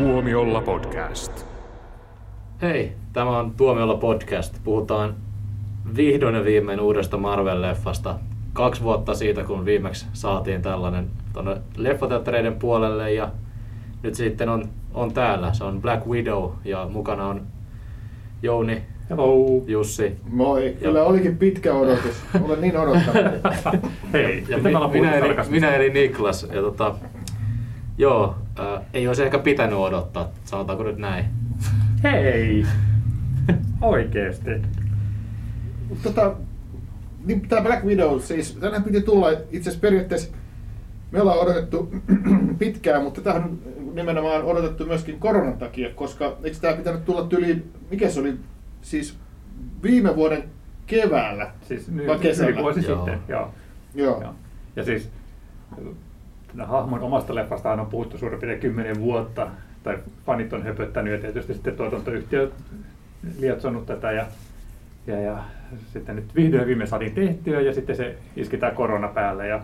Tuomiolla podcast. Hei, tämä on Tuomiolla podcast. Puhutaan vihdoin ja viimein uudesta Marvel-leffasta. Kaksi vuotta siitä, kun viimeksi saatiin tällainen tuonne leffateattereiden puolelle ja nyt sitten on, on täällä. Se on Black Widow ja mukana on Jouni, Hello. Jussi Moi, kyllä olikin pitkä odotus. Olen niin odottanut. Hei, ja mi- minä, eli, minä eli Niklas. Ja tota, joo, äh, ei olisi ehkä pitänyt odottaa, sanotaanko nyt näin. Hei! Oikeesti. tota, niin tämä Black Widow, siis tänään piti tulla itse asiassa periaatteessa, me ollaan odotettu pitkään, mutta tähän on nimenomaan odotettu myöskin koronan takia, koska eikö tämä pitänyt tulla tyliin, mikä se oli, siis viime vuoden keväällä Siis nyt vai kesällä? yli vuosi Joo. sitten, joo. Joo. joo. Ja siis tätä hahmon omasta leffastaan on puhuttu suurin piirtein kymmenen vuotta, tai fanit on höpöttänyt ja tietysti sitten tuotantoyhtiö lietsonut tätä ja, ja, ja sitten nyt vihdoin viime saatiin tehtyä ja sitten se iski tämä korona päälle ja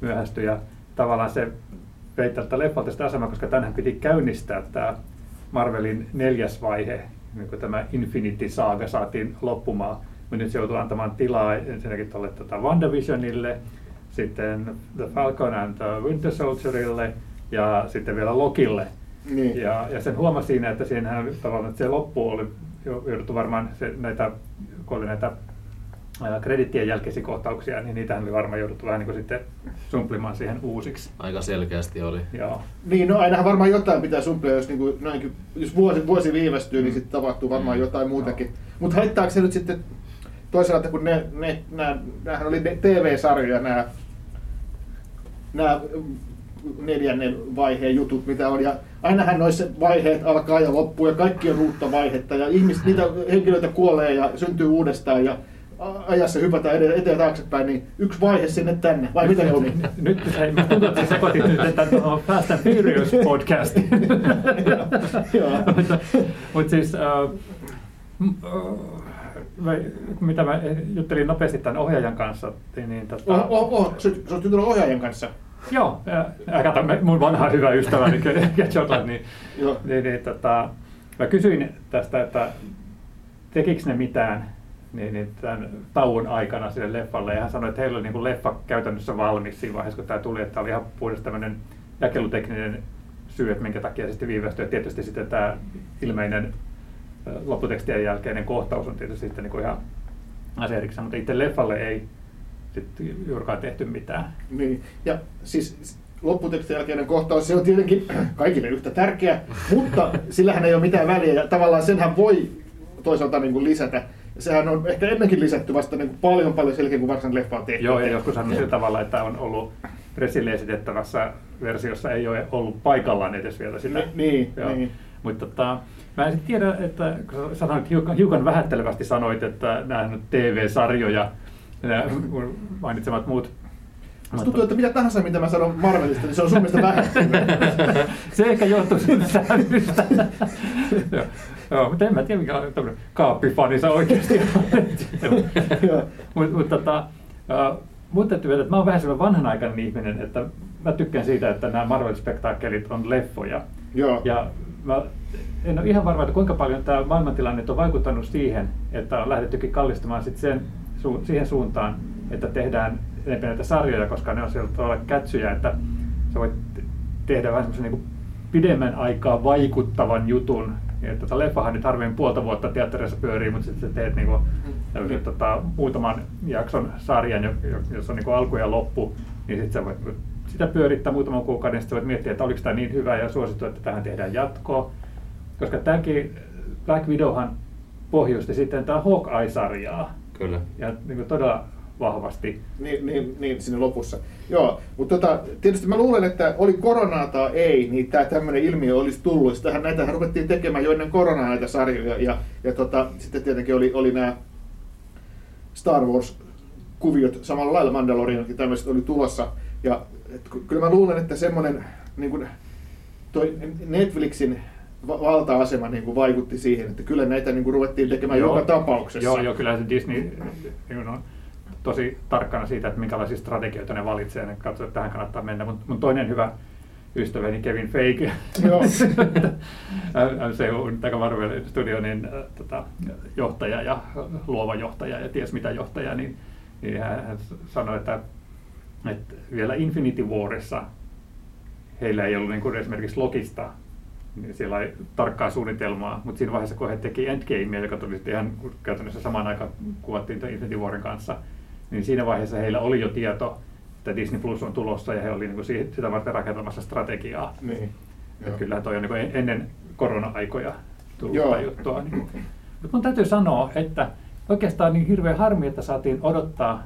myöhästyi ja tavallaan se vei tältä leffalta sitä asemaa, koska tänään piti käynnistää tämä Marvelin neljäs vaihe, niin kuin tämä Infinity Saga saatiin loppumaan. Mutta nyt se joutuu antamaan tilaa ensinnäkin tuolle tota WandaVisionille, sitten The Falcon and the Winter Soldierille ja sitten vielä Lokille. Niin. Ja, ja sen huomasi siinä, että siinähän tavallaan että se loppu oli jo- jouduttu varmaan se, näitä, kun oli näitä kredittien jälkeisiä kohtauksia, niin niitähän oli varmaan jouduttu vähän niin kuin sitten sumplimaan siihen uusiksi. Aika selkeästi oli. Joo. Niin, no ainahan varmaan jotain pitää sumplia, jos, niin kuin, noinkin, jos vuosi, vuosi viivästyy, Mm. niin sitten tapahtuu varmaan jotain muutakin. Mutta haittaako se nyt sitten toisaalta, kun ne, ne, nämä, nämähän oli ne TV-sarjoja, nämä, nämä neljännen vaiheen jutut, mitä on, ja ainahan noissa vaiheet alkaa ja loppuu, ja kaikki on uutta vaihetta, ja ihmiset, niitä henkilöitä kuolee ja syntyy uudestaan, ja ajassa hypätään eteen, ja taaksepäin, niin yksi vaihe sinne tänne, vai mitä Jouni? Nyt se, mä tuntuu, että sekoitit nyt tämän tuohon Fast and Furious podcastin. Joo. mutta, mutta siis, äh, äh, mä- mitä mä juttelin nopeasti tämän ohjaajan kanssa, niin, niin tota, Oh, oh, oh. Sä, oot ohjaajan kanssa. Joo, ja, kato, mun vanha hyvä ystäväni Jotland, niin, niin, niin tota, mä kysyin tästä, että tekikö ne mitään niin, niin tämän tauon aikana sille leffalle, ja hän sanoi, että heillä oli niin kuin leffa käytännössä valmis siinä vaiheessa, kun tämä tuli, että tämä oli ihan puhdas tämmöinen jakelutekninen syy, että minkä takia se sitten viivästyi, ja tietysti sitten tämä ilmeinen lopputekstien jälkeinen kohtaus on tietysti sitten niin kuin ihan asia erikseen, mutta itse leffalle ei sitten juurikaan tehty mitään. Niin. Ja siis lopputekstin jälkeinen kohtaus, se on tietenkin kaikille yhtä tärkeä, mutta sillähän ei ole mitään väliä. Ja tavallaan senhän voi toisaalta niin kuin lisätä. Sehän on ehkä ennenkin lisätty vasta niin kuin paljon paljon selkeä, kuin varsinainen leffa on tehty. Joo, ja joskus on sillä tavalla, että on ollut Resille esitettävässä versiossa ei ole ollut paikallaan edes vielä sitä. Ni- niin, Joo. niin. Mutta tota, mä en sit tiedä, että kun sanoit hiukan, hiukan vähättelevästi sanoit, että nämä on TV-sarjoja, nämä mainitsemat muut. Musta tuntuu, että mitä tahansa, mitä mä sanon Marvelista, niin se on sun mielestä vähän. Se ehkä johtuu siitä sävystä. Joo. Joo, mutta en mä tiedä, mikä on tämmöinen kaappifani sä oikeasti. Mutta mut, tota, uh, mun täytyy että mä oon vähän sellainen vanhanaikainen ihminen, että mä tykkään siitä, että nämä Marvel-spektaakkelit on leffoja. Joo. Ja mä en ole ihan varma, että kuinka paljon tämä maailmantilanne on vaikuttanut siihen, että on lähdettykin kallistumaan sit sen, su, siihen suuntaan, että tehdään enemmän näitä sarjoja, koska ne on sillä tavalla kätsyjä, että sä voit tehdä vähän semmoisen niin pidemmän aikaa vaikuttavan jutun. Että tota leffahan nyt harvemmin puolta vuotta teatterissa pyörii, mutta sitten sä teet niinku, tämmöisen, tota, muutaman jakson sarjan, jo- jo- jossa on niinku alku ja loppu, niin sitten sä voit sitä pyörittää muutaman kuukauden, sitten voit miettiä, että oliko tämä niin hyvä ja suosittu, että tähän tehdään jatkoa. Koska tämäkin Black Widowhan pohjusti sitten tämä Hawkeye-sarjaa. Kyllä. Ja niin kuin todella vahvasti. Niin, niin, niin siinä lopussa. Joo, mutta tota, tietysti mä luulen, että oli koronaa tai ei, niin tämä tämmöinen ilmiö olisi tullut. Sitähän näitähän ruvettiin tekemään jo ennen koronaa näitä sarjoja. Ja, ja tota, sitten tietenkin oli, oli nämä Star Wars-kuviot samalla lailla Mandaloriankin tämmöiset oli tulossa. Ja et, ky- kyllä mä luulen, että semmoinen niin kuin, toi Netflixin valta-asema niin kuin vaikutti siihen, että kyllä näitä niin kuin ruvettiin tekemään Joo. joka tapauksessa. Joo, joo, kyllä se Disney niin on tosi tarkkana siitä, että minkälaisia strategioita ne valitsee. Ne katsoo, että tähän kannattaa mennä. Mutta mun toinen hyvä ystäväni Kevin Feige. MCU, tai Marvel Studio, niin, äh, tota, johtaja ja luova johtaja ja ties mitä johtaja, niin, niin hän, hän sanoi, että, että vielä Infinity Warissa heillä ei ollut niin kuin esimerkiksi Lokista niin siellä ei tarkkaa suunnitelmaa, mutta siinä vaiheessa, kun he teki Endgamea, joka tuli sitten ihan käytännössä samaan aikaan kuvattiin Infinity Warin kanssa, niin siinä vaiheessa heillä oli jo tieto, että Disney Plus on tulossa ja he olivat niin sitä varten rakentamassa strategiaa. Niin. Että kyllähän toi on niin kuin ennen korona-aikoja Joo. tullutta juttua. Niin. Mutta mun täytyy sanoa, että oikeastaan niin hirveän harmi, että saatiin odottaa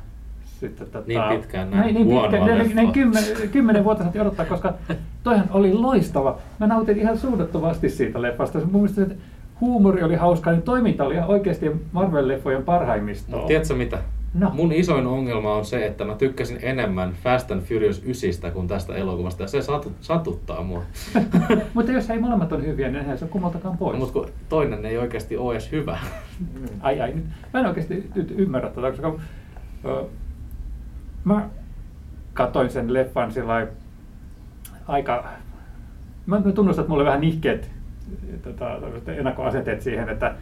sitten tätä, Niin pitkään näin näin, niin pitkään, näin, näin kymmenen, kymmenen vuotta saatiin odottaa, koska toihan oli loistava. Mä nautin ihan suunnattomasti siitä leffasta. Mun mielestä se huumori oli hauskaa, niin toiminta oli ihan oikeasti Marvel-leffojen parhaimmistoa. Mutta tiedätkö mitä? No. Mun isoin ongelma on se, että mä tykkäsin enemmän Fast and Furious 9 kuin tästä elokuvasta, ja se satu, satuttaa mua. Mutta jos ei molemmat on hyviä, niin eihän se kummaltakaan pois. Mutta kun toinen ei oikeasti ole edes hyvä. Ai ai, nyt, mä en oikeasti nyt ymmärrä tätä, koska ö, mä katsoin sen leffan sillä aika, mä, tunnustan, että mulla oli vähän nihkeet tota, tämmöiset ennakkoasenteet siihen, että,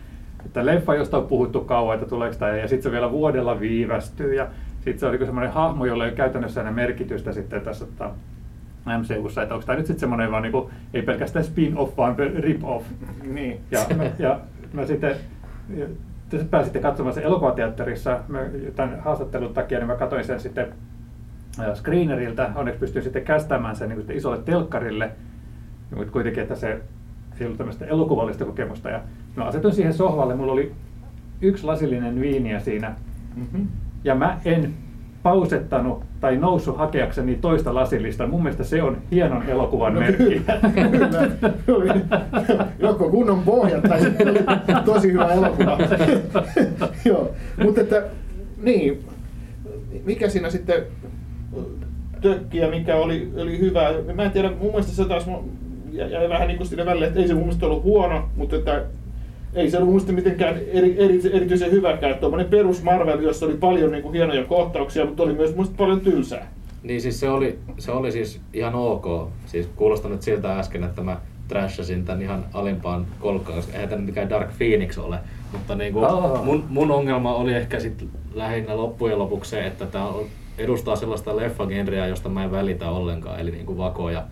että leffa, josta on puhuttu kauan, että tuleeko tämä, ja sitten se vielä vuodella viivästyy, ja sitten se oli semmoinen hahmo, jolla ei ole käytännössä enää merkitystä sitten tässä tota, MCUssa, että onko tämä nyt sitten semmoinen vaan niinku, ei pelkästään spin-off, vaan rip-off. Niin. Ja, mä- ja mä sitten, te pääsitte katsomaan sen elokuvateatterissa mä, tämän haastattelun takia, niin mä katsoin sen sitten ää, screeneriltä. Onneksi pystyin sitten kästämään sen niin isolle telkkarille, mutta kuitenkin, että se ei ollut tämmöistä elokuvallista kokemusta. Ja mä asetuin siihen sohvalle, mulla oli yksi lasillinen viiniä siinä, Mhm. ja mä en pausettanut tai noussut hakeakseni toista lasillista. Mun mielestä se on hienon elokuvan No merkki. kyllä, kyllä. Joko kunnon pohja tai tosi hyvä elokuva. Joo, mutta että niin, mikä siinä sitten tökki ja mikä oli, oli hyvä. Mä en tiedä, mun mielestä se taas jäi vähän niin kuin sinne välille, että ei se mun mielestä ollut huono, mutta että ei se ollut mielestä mitenkään eri, eri, erityisen hyväkään. Tuommoinen perus Marvel, jossa oli paljon niin kuin hienoja kohtauksia, mutta oli myös mielestä paljon tylsää. Niin siis se oli, se oli siis ihan ok. Siis kuulostaa nyt siltä äsken, että mä trashasin tän ihan alimpaan kolkkaan, koska eihän tämä mikään Dark Phoenix ole. Mutta niin kuin Oh. mun, mun ongelma oli ehkä sit lähinnä loppujen lopuksi se, että tämä edustaa sellaista leffagenreä, josta mä en välitä ollenkaan, eli niin kuin vakoja,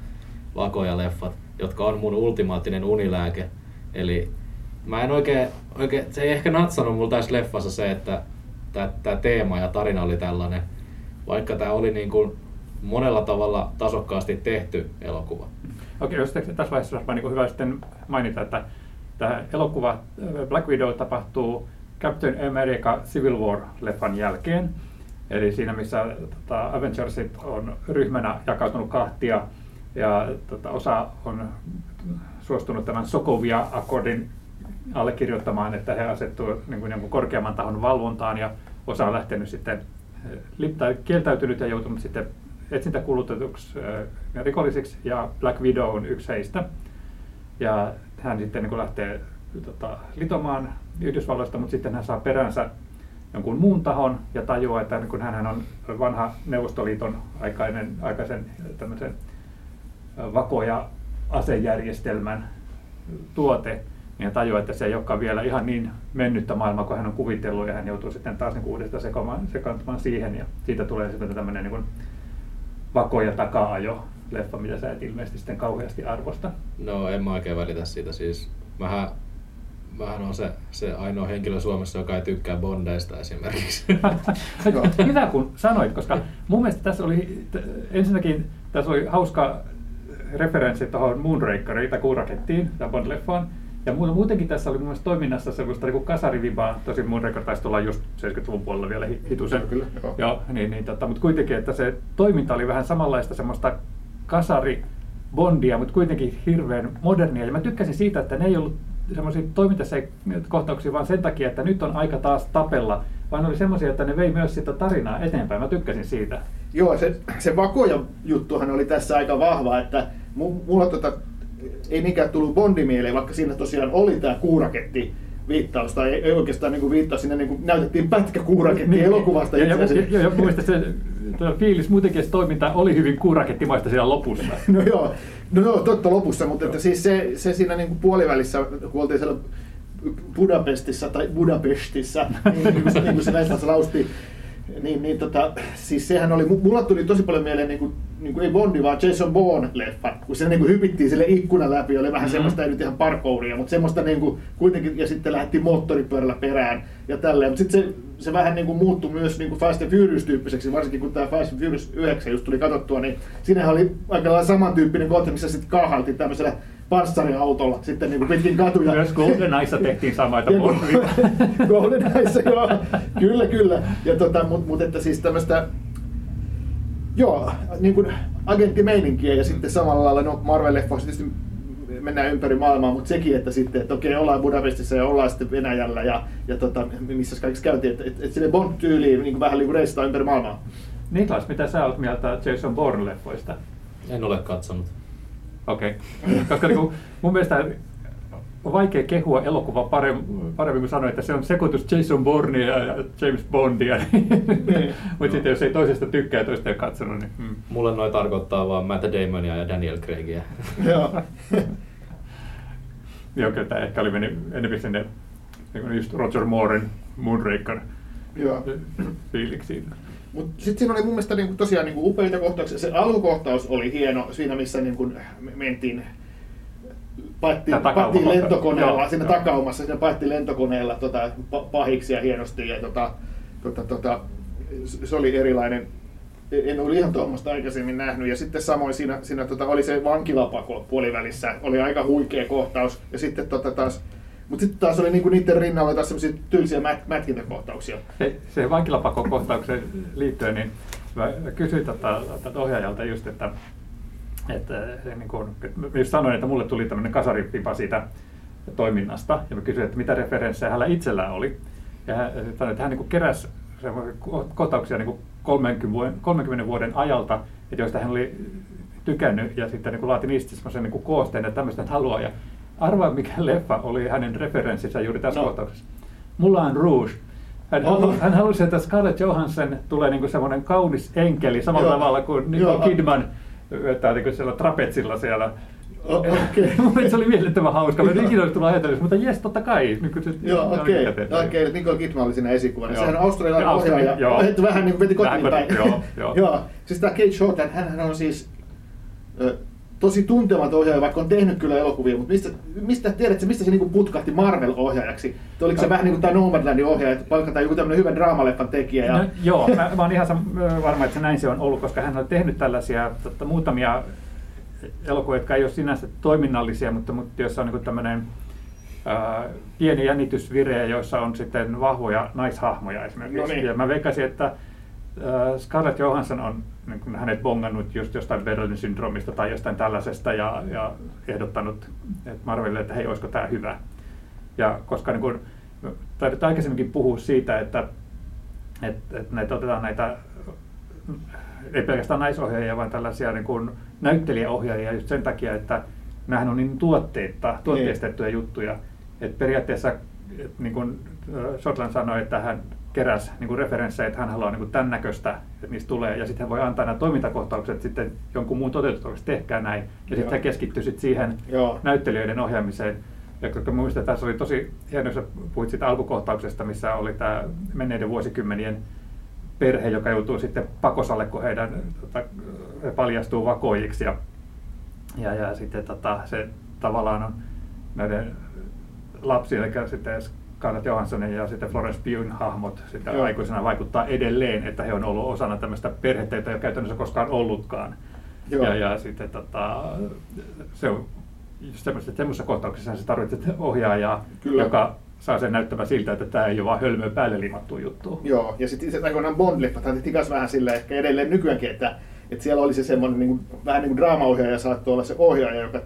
vakoja leffat, jotka on mun ultimaattinen unilääke. Eli mä en oikein, oikein se ei ehkä natsannut mulla tässä leffassa se, että tämä teema ja tarina oli tällainen, vaikka tämä oli niin kuin monella tavalla tasokkaasti tehty elokuva. Okei, jos tässä vaiheessa olisi niin hyvä sitten mainita, että tämä elokuva äh, Black Widow tapahtuu Captain America Civil War-leffan jälkeen. Eli siinä, missä tota, Avengersit on ryhmänä jakautunut kahtia ja tota, osa on suostunut tämän Sokovia-akkordin allekirjoittamaan, että he asettuvat niin kuin jonkun korkeamman tahon valvontaan ja osa on lähtenyt sitten eh, tai kieltäytynyt ja joutunut sitten etsintäkulutetuksi äh, rikollisiksi ja Black Widow on yksi heistä. Ja hän sitten niin lähtee tota, litomaan Yhdysvalloista, mutta sitten hän saa peränsä jonkun muun tahon ja tajuaa, että niin hän on vanha Neuvostoliiton aikainen, aikaisen tämmöisen ö, vakoja asejärjestelmän tuote, niin hän tajuaa, että se ei olekaan vielä ihan niin mennyttä maailmaa kuin hän on kuvitellut, ja hän joutuu sitten taas niin uudestaan sekaantumaan siihen, ja siitä tulee sitten tämmöinen niin kuin vakoja taka-ajo leffa, mitä sä et ilmeisesti sitten kauheasti arvosta. No en mä oikein välitä siitä siis. Mähän, mähän on se, se ainoa henkilö Suomessa, joka ei tykkää Bondeista esimerkiksi. Hyvä kun sanoit, koska mun mielestä tässä oli, ensinnäkin tässä oli hauska referenssi tuohon Moonrakeriin tai Kuurakettiin, tämän Bond-leffaan. Ja mu- muutenkin tässä oli mun mielestä toiminnassa sellaista niin kasarivibaa, tosin Moonraker taisi tulla just 70-luvun puolella vielä hi- hitusen. Kyllä, joo. joo niin, niin, tota, mutta kuitenkin, että se toiminta oli vähän samanlaista semmoista kasari Bondia, mutta kuitenkin hirveän modernia. Ja mä tykkäsin siitä, että ne ei ollut semmoisia toimintakohtauksia vaan sen takia, että nyt on aika taas tapella, vaan oli semmoisia, että ne vei myös sitä tarinaa eteenpäin. Mä tykkäsin siitä. Joo, se, se vakoja juttuhan oli tässä aika vahva, että mu- mulla tota, ei niinkään tullut Bondi mieleen, vaikka siinä tosiaan oli tämä kuuraketti viittaus, tai ei, ei oikeastaan niin viittaus, siinä niin näytettiin pätkä kuuraketti elokuvasta ja, ja, ja, mielestä se Tuo fiilis muutenkin se toiminta oli hyvin kuurakettimaista siellä lopussa. No joo, no joo, totta lopussa, mutta että siis se, se siinä niin kuin puolivälissä, kun oltiin siellä Budapestissa tai Budapestissa, niin, niin kuin se, niin kuin se leffassa lausti, niin, niin tota, siis sehän oli, mulla tuli tosi paljon mieleen, niin kuin, niin kuin ei Bondi, vaan Jason Bourne-leffa, kun se niin kuin hypittiin sille ikkunan läpi, oli vähän mm-hmm. semmoista, ei nyt ihan parkouria, mutta semmoista niin kuin, kuitenkin, ja sitten lähti moottoripyörällä perään ja tälleen, mutta sitten se, se vähän niin kuin muuttui myös niin kuin Fast and Furious-tyyppiseksi, varsinkin kun tämä Fast and Furious 9 just tuli katsottua, niin siinähän oli aika lailla samantyyppinen kohta, missä sitten kaahaltiin tämmöisellä panssariautolla sitten niin kuin pitkin katuja. Myös GoldenEyessa tehtiin samaita GoldenEyessa, joo. Kyllä, kyllä. Ja tota, mutta mut, että siis tämmöistä Joo, niin kuin agenttimeininkiä ja sitten samalla lailla, no Marvel-leffoissa tietysti mennään ympäri maailmaa, mutta sekin, että sitten, että okei, ollaan Budapestissa ja ollaan sitten Venäjällä ja, ja tota, missä kaikissa käytiin, että, että, että sille Bond-tyyliin niin kuin vähän niin reistaa ympäri maailmaa. Niklas, mitä sä olet mieltä Jason Bourne-leffoista? En ole katsonut. Okei. Okay. Koska niin kuin, mun mielestä on vaikea kehua elokuva paremmin, paremmin kuin sanoa, että se on sekoitus Jason Bourne ja James Bondia. niin. Mutta sitten jos ei toisesta tykkää ja toista ei katsonut, niin... Mm. Mulle noin tarkoittaa vaan Matt Damonia ja Daniel Craigia. Joo. Joo, kyllä tämä ehkä oli mennyt enemmän sinne niin just Roger Mooren Moonraker Joo. fiiliksiin. Mutta sitten siinä oli mun mielestä niinku, tosiaan niinku, upeita kohtauksia. Se alkukohtaus oli hieno siinä, missä niinku, mentiin paettiin, paettiin lentokoneella, joo, siinä joo. takaumassa siinä paettiin lentokoneella tota, pahiksi ja hienosti. Ja, tota, tota, tota, se oli erilainen. En ollut ihan tuommoista aikaisemmin nähnyt. Ja sitten samoin siinä, siinä tota, oli se vankilapako puolivälissä. Oli aika huikea kohtaus. Ja sitten tota, taas mutta sitten taas oli niinku niiden rinnalla taas sellaisia tylsiä mät, mätkintäkohtauksia. Se, se vankilapako-kohtaukseen liittyen, niin mä kysyin tätä, tätä ohjaajalta just, että että niin kuin, että just sanoin, että mulle tuli tämmöinen kasaripipa siitä toiminnasta, ja mä kysyin, että mitä referenssejä hänellä itsellään oli. Ja hän että hän niin keräsi kohtauksia niin kuin 30, vuoden, 30 vuoden ajalta, että joista hän oli tykännyt, ja sitten niin laati niistä semmoisen niin koosteen, että tämmöistä haluaa. Ja arvaa, mikä leffa oli hänen referenssinsä juuri tässä no. kohtauksessa. Mulla on Rouge. Hän, halu, hän halusi, että Scarlett Johansson tulee niin semmoinen kaunis enkeli samalla Joo. tavalla kuin Nicole Kidman vetää niin siellä trapetsilla siellä. Okay. se oli miellyttävän hauska. Mä en ikinä olisi tullut ajatellut, mutta jes, totta kai. Niin se, joo, okei. Okay. Okei, okay. Nicole Kidman oli siinä esikuvana. Sehän on australialainen ohjaaja. Joo. vähän niin kuin veti kotiin päin. Joo, joo. joo. Siis tämä Kate Shorten, hän on siis tosi tuntematon ohjaaja, vaikka on tehnyt kyllä elokuvia, mutta mistä, mistä tiedätkö, mistä se niinku putkahti Marvel-ohjaajaksi? Oliko se vähän niin kuin tämä Nomadlandin ohjaaja, että palkataan joku tämmöinen hyvä draamaleffan tekijä? Ja... No, joo, mä, mä olen ihan varma, että se näin se on ollut, koska hän on tehnyt tällaisia totta, muutamia elokuvia, jotka ei ole sinänsä toiminnallisia, mutta, mutta joissa on niin tämmöinen pieni jännitysvire, joissa on sitten vahvoja naishahmoja esimerkiksi. No niin. Ja mä veikkasin, että Scarlett Johansson on niin kuin hänet bongannut just jostain Berlin syndroomista tai jostain tällaisesta ja, ja ehdottanut että Marvelille, että hei, olisiko tämä hyvä. Ja koska niin kuin, aikaisemminkin puhua siitä, että, että, että näitä otetaan näitä ei pelkästään naisohjaajia, vaan tällaisia niin kuin näyttelijäohjaajia just sen takia, että nämähän on niin tuotteita, tuotteistettuja juttuja. Että periaatteessa, niin kuin Shotland sanoi, että hän keräs niin kuin referenssejä, että hän haluaa niin kuin tämän näköistä, että niistä tulee, ja sitten hän voi antaa nämä toimintakohtaukset sitten jonkun muun toteutettavaksi, tehkää näin, ja sitten hän keskittyy sitten siihen Joo. näyttelijöiden ohjaamiseen. Ja koska muistan, että tässä oli tosi hienoa, että puhuit siitä alkukohtauksesta, missä oli tämä menneiden vuosikymmenien perhe, joka joutuu sitten pakosalle, kun heidän tota, he paljastuu vakoijiksi. Ja, ja, ja sitten tota, se tavallaan on näiden lapsi, eli sitten Scarlett Johanssonin ja sitten Florence Pugh'n hahmot sitä Joo. aikuisena vaikuttaa edelleen, että he on ollut osana tämmöistä perhettä, jota ei ole käytännössä koskaan ollutkaan. Joo. Ja, ja sitten tota, se on semmoisessa, semmoisessa kohtauksessa se tarvitset ohjaajaa, Kyllä. joka saa sen näyttämään siltä, että tämä ei ole vain hölmöä päälle limattu juttu. Joo, ja sitten itse aikoinaan Bond-leffat tehtiin myös vähän sille ehkä edelleen nykyäänkin, että, että siellä oli se semmoinen niin kuin, vähän niin kuin draamaohjaaja saattoi olla se ohjaaja, joka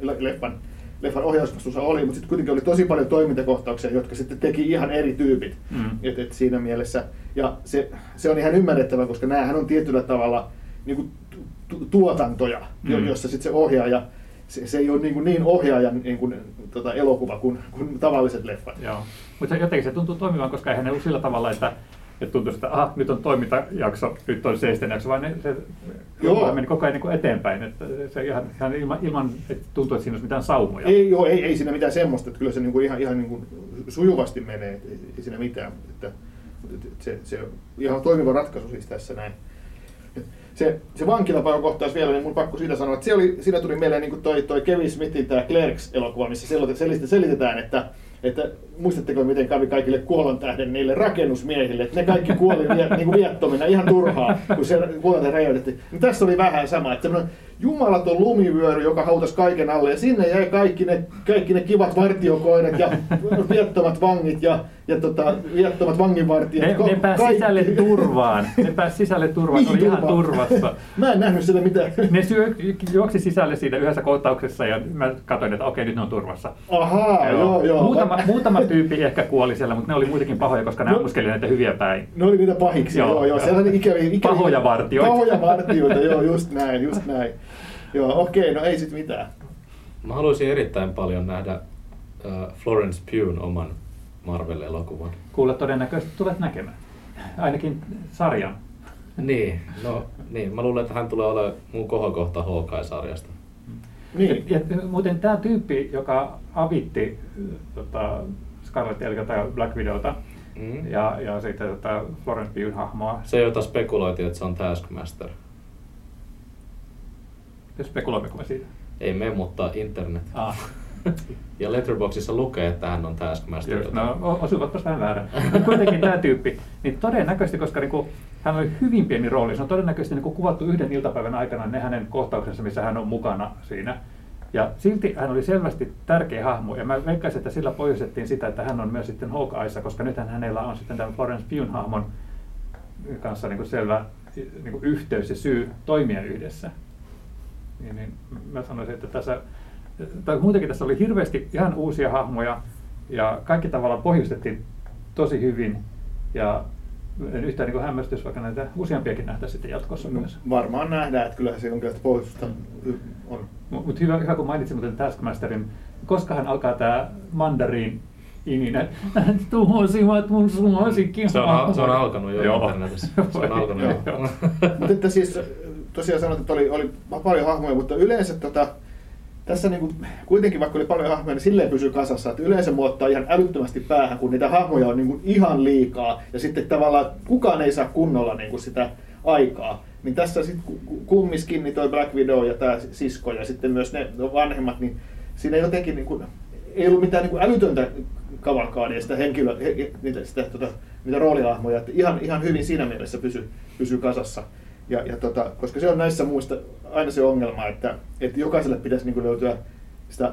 leffan leffan ohjausvastuussa oli, mutta sitten kuitenkin oli tosi paljon toimintakohtauksia, jotka sitten teki ihan eri tyypit. Mm. Et, et siinä mielessä, ja se, se on ihan ymmärrettävä, koska näähän on tietyllä tavalla niin kuin tuotantoja, mm. jossa sitten se ohjaaja, se, se ei ole niin, kuin niin ohjaajan niin kuin, tota, elokuva kuin, kuin tavalliset leffat. Joo, mutta jotenkin se tuntuu toimivan, koska eihän ne ollut sillä tavalla, että että tuntui, että aha, nyt on toimintajakso, nyt on seisten jakso, vaan ne, se Joo. meni koko ajan niin kuin eteenpäin, että se ihan, ihan ilman, ilman, että tuntui, että siinä olisi mitään saumoja. Ei, joo, ei, ei siinä mitään semmoista, että kyllä se niinku ihan, ihan niinku sujuvasti menee, ei, ei siinä mitään. Että, se, se on ihan toimiva ratkaisu siis tässä näin. Se, se vankilapaikohtaus vielä, niin mun pakko siitä sanoa, että se oli, siinä tuli mieleen niin toi, toi Kevin Smithin tämä Clerks-elokuva, missä selitetään, että, että muistatteko miten kävi kaikille kuolon tähden niille rakennusmiehille, että ne kaikki kuoli vie, niin kuin viattomina ihan turhaa, kun se kuolon tähden räjäytettiin. Niin tässä oli vähän sama, että semmoinen jumalaton lumivyöry, joka hautasi kaiken alle, ja sinne jäi kaikki ne, kaikki ne kivat vartiokoirat ja viattomat vangit ja, ja tota, viattomat vanginvartijat. Ne, ne pääsi Kaikki. sisälle turvaan. Ne pääsi sisälle turvaan. Ne oli Mihin ihan turvassa. Mä en nähnyt sitä mitään. Ne syö, juoksi sisälle siinä yhdessä kohtauksessa ja mä katsoin, että okei, nyt ne on turvassa. Ahaa, joo, joo. Muutama, Mä- muutama tyyppi ehkä kuoli siellä, mutta ne oli muitakin pahoja, koska ne No. ammuskeli näitä hyviä päin. Ne oli niitä pahiksi, joo, Joo, joo, sellainen ikävi, ikävi... Pahoja vartijoita. Pahoja vartijoita, joo, just näin, just näin. Joo, okei, no ei sit mitään. Mä haluaisin erittäin paljon nähdä äh, Florence Pugh oman Marvel-elokuvan. Kuulla todennäköisesti tulet näkemään. Ainakin sarjan. Niin, no niin. Mä luulen, että hän tulee olemaan mun kohokohta Hawkeye-sarjasta. Niin, Ja, ja muuten tämä tyyppi, joka avitti tota, Scarlet Elga tai Black Widowta Mm. ja, ja sitten tota Florence Pugh hahmoa, Se, jota spekuloitiin, että se on Taskmaster. spekuloimmeko me siitä? Ei me, mutta internet. Ah. Ja Letterboxissa lukee, että hän on Taskmaster. Just, no, o- osuivatpas vähän väärän. Mutta kuitenkin tämä tyyppi, niin todennäköisesti, koska niinku, hän oli hyvin pieni rooli, se on todennäköisesti niinku kuvattu yhden iltapäivän aikana ne hänen kohtauksensa, missä hän on mukana siinä. Ja silti hän oli selvästi tärkeä hahmo, ja mä veikkaisin, että sillä pohjustettiin sitä, että hän on myös sitten Hawkeyeissa, koska nythän hänellä on sitten tämän Florence Pugh hahmon kanssa niinku selvä niinku yhteys ja syy toimia yhdessä. Niin, niin mä sanoisin, että tässä, tai muutenkin tässä oli hirveästi ihan uusia hahmoja, ja kaikki tavallaan pohjustettiin tosi hyvin, ja yhtään niin hämmästys, vaikka näitä useampiakin nähtäisiin sitten jatkossa no, myös. varmaan nähdään, että kyllähän se jonkinlaista pohjustusta on. Mutta hyvä, hyvä, kun mainitsin muuten Taskmasterin, koskahan alkaa tämä mandariin ininen. Tuhosivat mun suosikin Se on, se on alkanut jo Joo. internetissä. Se on alkanut jo. Joo. Mutta siis tosiaan sanoit, että oli, oli paljon hahmoja, mutta yleensä tota, tässä niinku, kuitenkin vaikka oli paljon hahmoja, niin silleen pysyy kasassa, että yleensä mua ottaa ihan älyttömästi päähän, kun niitä hahmoja on niinku ihan liikaa ja sitten tavallaan kukaan ei saa kunnolla niinku sitä aikaa. Niin tässä sitten kummiskin niin toi Black Widow ja tämä sisko ja sitten myös ne vanhemmat, niin siinä jotenkin niinku, ei ollut mitään niinku älytöntä kavalkaadia sitä henkilö, he, niitä, sitä, tota, niitä roolihahmoja, että ihan, ihan hyvin siinä mielessä pysy, pysyy kasassa. Ja, ja tota, koska se on näissä muista aina se ongelma, että, että jokaiselle pitäisi niin löytyä sitä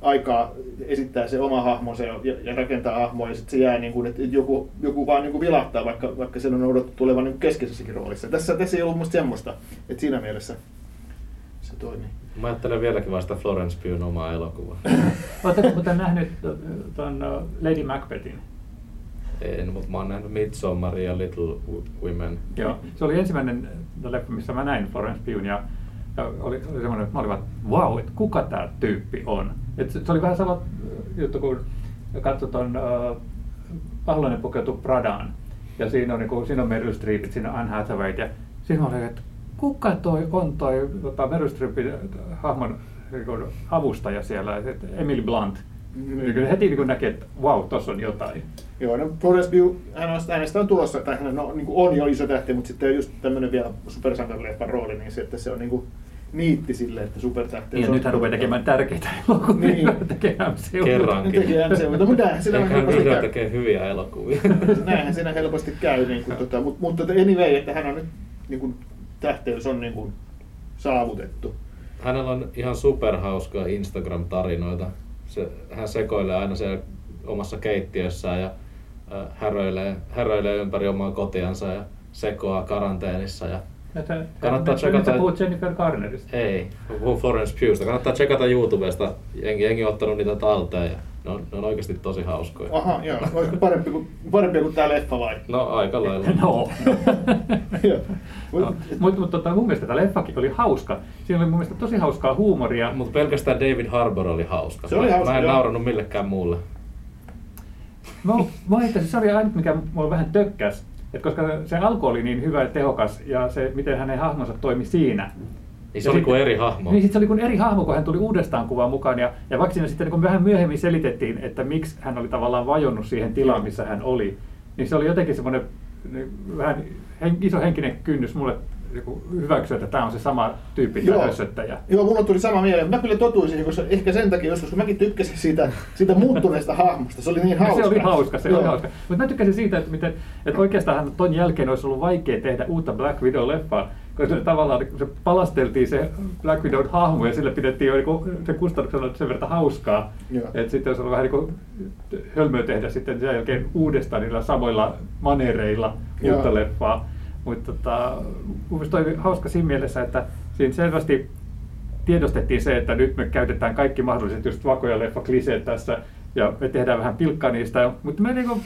aikaa esittää se oma hahmonsa ja, ja rakentaa hahmoa, ja sitten se jää niin kuin, että joku, joku vaan niin kuin vilahtaa, vaikka, vaikka sen on odotettu tulevan niin keskeisessäkin roolissa. Tässä, tässä ei ollut musta semmoista, että siinä mielessä se toimii. Mä ajattelen vieläkin vasta Florence Pughin omaa elokuvaa. Oletteko muuten nähnyt tuon Lady Macbethin? En, mutta mä oon nähnyt Midsommar ja Little Women. Joo, se oli ensimmäinen leffa, missä mä näin Florence Pughn ja, ja oli, oli semmoinen, että mä olin vaan, wow, että kuka tämä tyyppi on. Et se, se oli vähän sama juttu, kun katsoi tuon uh, Pahloinen pukeutuu Pradaan ja siinä on, niin siinä on Meryl Streepit, siinä on Anne Hathaway ja siinä mä olin, että kuka toi on toi tota, Meryl Streepin hahmon niin avustaja siellä, Emily Blunt. Mm. Niin kyllä heti niin näki, että wow, tossa on jotain. Joo, no Florence Pugh, hän on, hänestä on tulossa, tai hän on, niin kuin on jo iso tähti, mutta sitten just tämmöinen vielä supersankarileffan rooli, niin se, että se on niin kuin niitti silleen, että supertähti. Niin, ja nyt hän rupeaa tekemään tärkeitä elokuvia, Niin. tekee MCU. Kerrankin. Tekee MCU, mutta näinhän siinä hän helposti käy. tekee hyviä elokuvia. Näinhän siinä helposti käy, niin kuin, tota, mutta, mutta anyway, että hän on nyt, niin kuin, tähteys on niin kuin, saavutettu. Hänellä on ihan superhauskoja Instagram-tarinoita. Se, hän sekoilee aina siellä omassa keittiössään ja äh, häröilee, häröilee ympäri omaa kotiansa ja sekoaa karanteenissa. Ja Että, Kannattaa tsekata- puhut Jennifer Garnerista. ei, puhun Florence Pughsta. Kannattaa tsekata YouTubesta. Jengi, jengi on ottanut niitä talteen ja ne on, ne on oikeasti tosi hauskoja. Aha, joo. Olisiko parempi kuin, parempi kuin tämä leffa vai? No aika lailla. No. No. Mutta mut, tota, mun mielestä tämä leffakin oli hauska. Siinä oli mun mielestä tosi hauskaa huumoria. Mutta pelkästään David Harbour oli hauska. Se oli Mä- hauska, Mä en naurannut millekään muulle. No, mä asiassa se oli ainut, mikä mulla vähän tökkäs. Et koska se alku oli niin hyvä ja tehokas ja se, miten hänen hahmonsa toimi siinä. Niin se Ja oli sit- kuin eri hahmo. Niin, sit se oli kuin eri hahmo, kun hän tuli uudestaan kuvaan mukaan. Ja, ja vaikka siinä sitten niin vähän myöhemmin selitettiin, että miksi hän oli tavallaan vajonnut siihen tilaan, missä hän oli, niin se oli jotenkin semmoinen niin, vähän hen, iso henkinen kynnys mulle niin hyväksyä, että tämä on se sama tyyppi, tämä Joo. hössöttäjä. Joo, mulla tuli sama mieleen. Mä kyllä totuin siihen, koska ehkä sen takia joskus, kun mäkin tykkäsin siitä, siitä muuttuneesta hahmosta. Se oli niin hauska. Se oli hauska, se Joo. oli hauska. Mutta mä tykkäsin siitä, että, miten, että oikeastaan ton jälkeen olisi ollut vaikea tehdä uutta Black Widow-leffaa, koska se tavallaan kun se palasteltiin se Black Widown hahmo ja sille pidettiin jo niinku, se kustannuksella sen verran hauskaa. Joo. Että sitten olisi ollut vähän niin kuin hölmöä tehdä sitten sen jälkeen uudestaan niillä samoilla manereilla uutta leffaa. Mutta tota, mun oli hauska siinä mielessä, että siinä selvästi tiedostettiin se, että nyt me käytetään kaikki mahdolliset just vakoja leffa kliseet tässä ja me tehdään vähän pilkkaa niistä, mutta me niinku,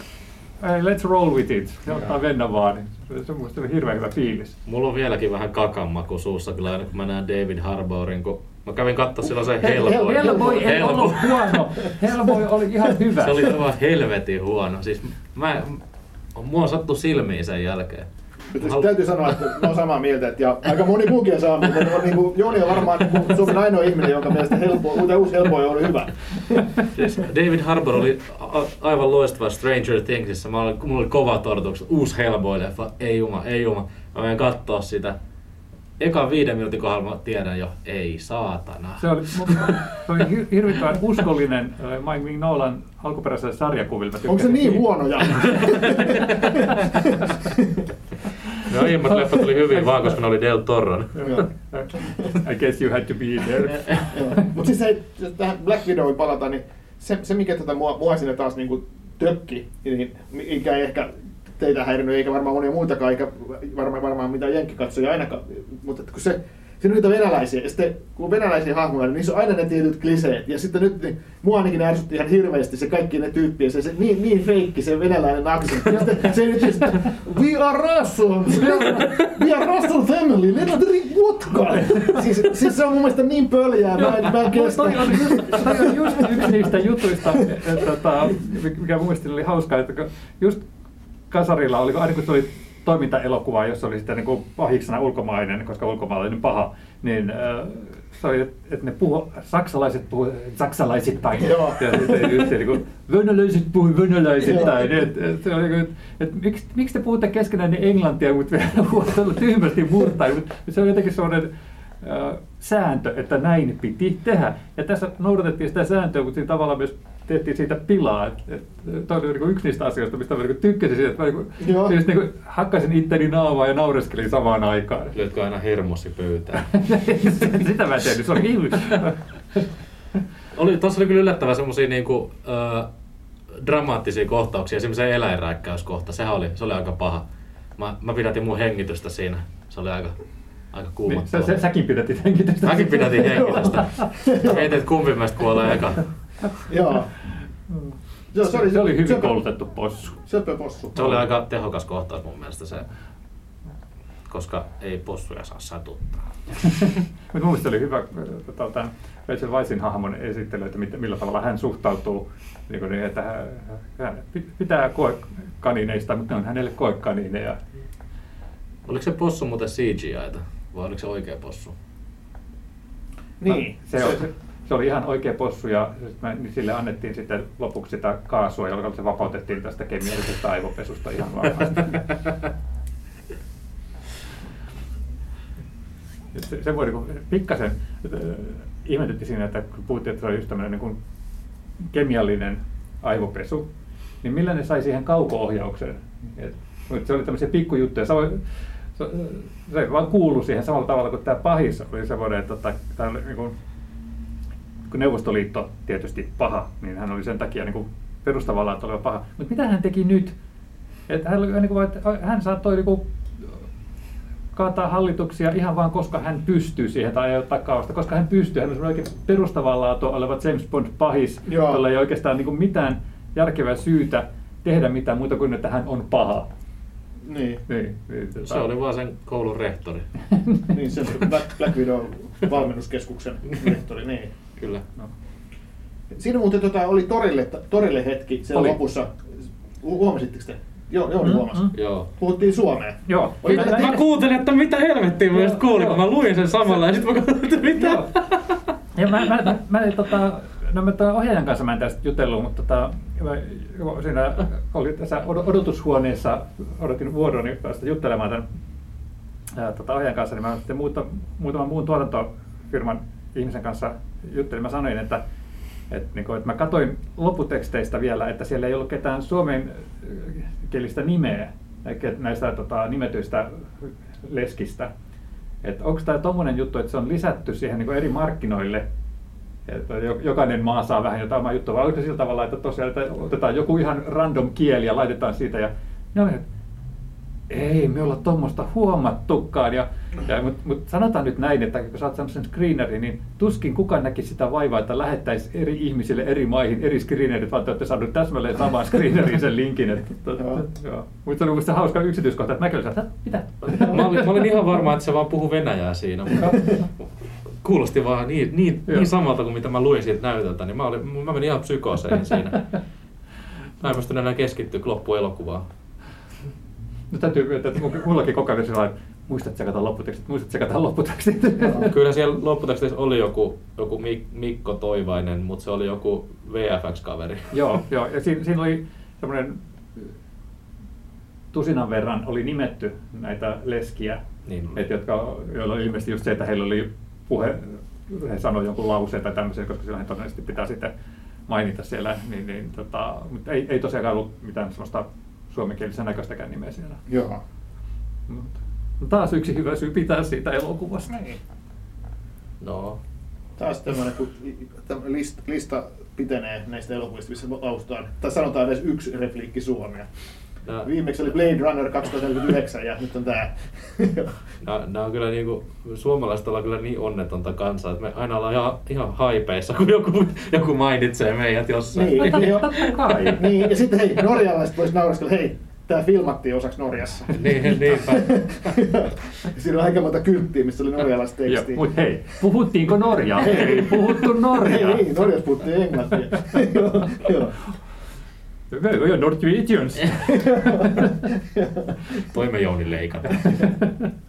hey, let's roll with it, se ottaa mennä vaan. niin Se, mun oli hirveän hyvä fiilis. Mulla on vieläkin vähän kakanmaku suussa kyllä aina kun mä näen David Harbourin, kun mä kävin katsoa silloin se Hel- Hellboy. Hellboy ei Hellboy. ollut huono, Hellboy oli ihan hyvä. Se oli aivan helvetin huono. Siis mä, mua sattu silmiin sen jälkeen. Mutta siis täytyy sanoa, että mä oon samaa mieltä, että ja aika moni muukin on samaa mieltä. On, niin kuin, Joni on varmaan niin kuin, Suomen ainoa ihminen, jonka mielestä helppo, uusi Hellboy oli hyvä. Siis David Harbour oli a- aivan loistava Stranger. Mä olin, mulla oli kova odotukset. Uusi Hellboy-leffa. Ei juma, ei juma. Mä menen kattoo sitä. Ekan viiden minuutin kohdalla mä tiedän jo, ei saatana. Se oli, se oli hir- hirvittävän uskollinen äh, Mike Mignolan alkuperäiselle sarjakuvilta. Onko se niin huonoja? Ne aiemmat leffat oli hyvin vaan, koska ne oli Del Toron. Joo. I guess you had to be there. Mutta siis jos tähän Black Widowiin palata, niin se, se mikä tätä mua, mua siinä taas niin kuin tökki, niin mikä ei ehkä teitä häirinyt, eikä varmaan monia muitakaan, eikä varmaan, varmaan mitään jenkkikatsoja ainakaan, mutta että kun se, siinä on niitä venäläisiä, ja sitten kun venäläisiä hahmoja, niin niissä on aina ne tietyt kliseet, ja sitten nyt niin, mua ainakin ärsytti ihan hirveästi se kaikki ne tyyppiä, se, se niin, niin feikki se venäläinen aksentti, ja sitten se nyt siis, we are Russians, we are, we are Russian family, let's drink vodka. Siis, siis se on mun mielestä niin pöljää, mä en, mä en kestä. Toi on, just, toi on just yksi niistä jutuista, että, tota, mikä mun mielestä oli hauskaa, että just Kasarilla oli, aina kun se oli toimintaelokuva, jossa oli sitten niin pahiksena ulkomainen, koska ulkomaalainen paha, niin äh, se oli, että ne puhu, saksalaiset puhu saksalaisittain. Joo. Ja sitten just se, niin kuin, venäläiset puhui venäläisittäin. Joo. Et, et, se oli, niin kuin, että miksi, miksi te puhutte keskenään niin englantia, mutta vielä tyhmästi murtain. Se on jotenkin sellainen äh, sääntö, että näin piti tehdä. Ja tässä noudatettiin sitä sääntöä, mutta siinä tavallaan myös tehtiin siitä pilaa. Et, et, toi oli niin yksi niistä asioista, mistä mä niin tykkäsin siitä, että mä niin just niin hakkasin itteni naavaa ja naureskelin samaan aikaan. Lyötkö aina hermosi pöytään? Sitä mä en tehnyt, se oli ihme. Oli, tossa oli kyllä yllättävän semmosia niinku, ö, dramaattisia kohtauksia, semmoisen eläinrääkkäyskohta, sehän oli, se oli aika paha. Mä, mä pidätin mun hengitystä siinä, se oli aika, aika Niin, kuumottava. sä, sä, säkin pidätit hengitystä. Mäkin pidätin hengitystä. Mietin, että kumpi meistä kuolee eka. Joo. Joo, Se oli, se oli hyvin söpö- koulutettu possu. Söpö possu. Se oli aika tehokas kohtaus mun mielestä se, koska ei possuja saa satuttaa. Mutta mun mielestä oli hyvä tämän Rachel Weiszin hahmon esittely, että mit- millä tavalla hän suhtautuu, niin kuin niin, että hän, hän pit- pitää koekanineista, mutta ne on hänelle koekanineja. Oliko se possu muuten CGI-ta vai oliko se oikea possu? Niin. Se, se, se, se oli ihan oikea possu ja mä, niin sille annettiin sitten lopuksi sitä kaasua, jolla se vapautettiin tästä kemiallisesta aivopesusta ihan varmasti. Se, se voi niinku pikkasen äh, ihmetytti siinä, että kun puhuttiin, että se oli just tämmöinen niin kuin kemiallinen aivopesu, niin millä ne sai siihen kauko-ohjauksen? Et, se oli tämmöisiä pikkujuttuja. Se, oli- se, se vaan kuului siihen samalla tavalla kuin tämä pahis oli semmoinen, että tota, tää oli niin kuin, kun Neuvostoliitto tietysti paha, niin hän oli sen takia niin kuin perustavalla että oleva paha. Mutta mitä hän teki nyt? Että hän, oli niin kuin, että hän saattoi niin kuin, kaataa hallituksia ihan vaan koska hän pystyy siihen tai aiheuttaa kaaosta, koska hän pystyy. Hän on semmoinen oikein perustavaa laatua oleva James Bond pahis, Joo. jolla ei oikeastaan niin kuin mitään järkevää syytä tehdä mitään muuta kuin, että hän on paha. Niin. Niin, niin, tota- Se oli vaan sen koulun rehtori. Niin, se Black, Black Widow valmennuskeskuksen rehtori, niin. Kyllä. No. Siinä muuten tota, oli torille, torille hetki siellä Oli. lopussa. Hu- Huomasitteko te? Joo, Jouni Mm, huomasi. mm. Joo. Puhuttiin suomea. Joo. Oli Mä- mä- Mä kuuntelin, että mitä helvettiä mä just kuulin, kun mä luin sen samalla ja sit mä kuuntelin, että mitä? Joo. Ja mä, mä, mä, mä, tota, no mä tämän ohjaajan kanssa mä en tästä jutellut, mutta tota, mä, joo, siinä oli tässä od- odotushuoneessa, odotin vuoroni päästä juttelemaan tämän ää, tota, ohjaajan kanssa, niin mä sitten muuta, muutaman muun tuotantofirman ihmisen kanssa juttelin. Mä sanoin, että, että, niin kuin, että mä katsoin lopputeksteistä vielä, että siellä ei ollut ketään suomen kielistä nimeä näistä tota, nimetyistä leskistä. Että onko tämä tuommoinen juttu, että se on lisätty siihen niin eri markkinoille, että jo- jokainen maa saa vähän jotain omaa juttua, vai onko se sillä tavalla, että tosiaan että otetaan joku ihan random kieli ja laitetaan siitä ja ne että ei me olla tuommoista huomattukaan. Ja, ja, Mutta mut sanotaan nyt näin, että kun sä oot semmoisen screenerin, niin tuskin kukaan näkisi sitä vaivaa, että lähettäisi eri ihmisille eri maihin eri screenerit, vaan te olette saaneet täsmälleen samaan screeneriin sen linkin. Että, to, Joo. joo. Mutta se oli musta hauska yksityiskohta, että mäkin olin että mitä? Mä olin, mä olin ihan varma, että se vaan puhuu venäjää siinä. Kuulosti vaan niin, niin, niin samalta kuin mitä mä luin siitä näytöltä, niin mä, olin, mä menin ihan psykooseihin siinä. Mä en pystynyt enää keskittyä loppuelokuvaan. No täytyy myöntää, että mullakin koko ajan sellainen, muistat tsekata lopputekstit, muistat tsekata lopputekstit. Kyllä siellä lopputekstissä oli joku, joku Mik- Mikko Toivainen, mutta se oli joku VFX-kaveri. joo, joo, ja siinä, siinä oli semmoinen tusinan verran oli nimetty näitä leskiä, Niin. et jotka, joilla oli ilmeisesti just se, että heillä oli puhe, he sanoivat jonkun lauseen tai tämmöisen, koska silloin todennäköisesti pitää sitten mainita siellä, niin, niin tota, mutta ei, ei tosiaankaan ollut mitään semmoista suomenkielisen näköistäkään nimeä siellä. Joo. Mutta taas yksi hyvä syy pitää siitä elokuvasta. No, Taas tämmöinen, kun lista pitenee näistä elokuvista, missä lausutaan, tai sanotaan edes yksi repliikki suomea. Nää, Viimeksi oli Blade Runner 2049 ja nyt on tää. nää, nää on kyllä niinku, suomalaiset ollaan kyllä niin onnetonta kansaa, että me aina ollaan ihan, ihan haipeissa, kun joku, joku mainitsee meidät jossain. Niin, joo. totta kai. niin, ja sitten hei, norjalaiset vois nauraskella, hei, tää filmattiin osaksi Norjassa. Niin, niinpä. Siinä on aika monta kylttiä, missä oli norjalaista Joo, tekstiä. mutta hei, puhuttiinko Norjaa? Ei puhuttu Norjaa. Ei, ei, Norjassa puhuttiin englantia. joo, joo. Vi är Norwegians. Toimme Jouni leikata.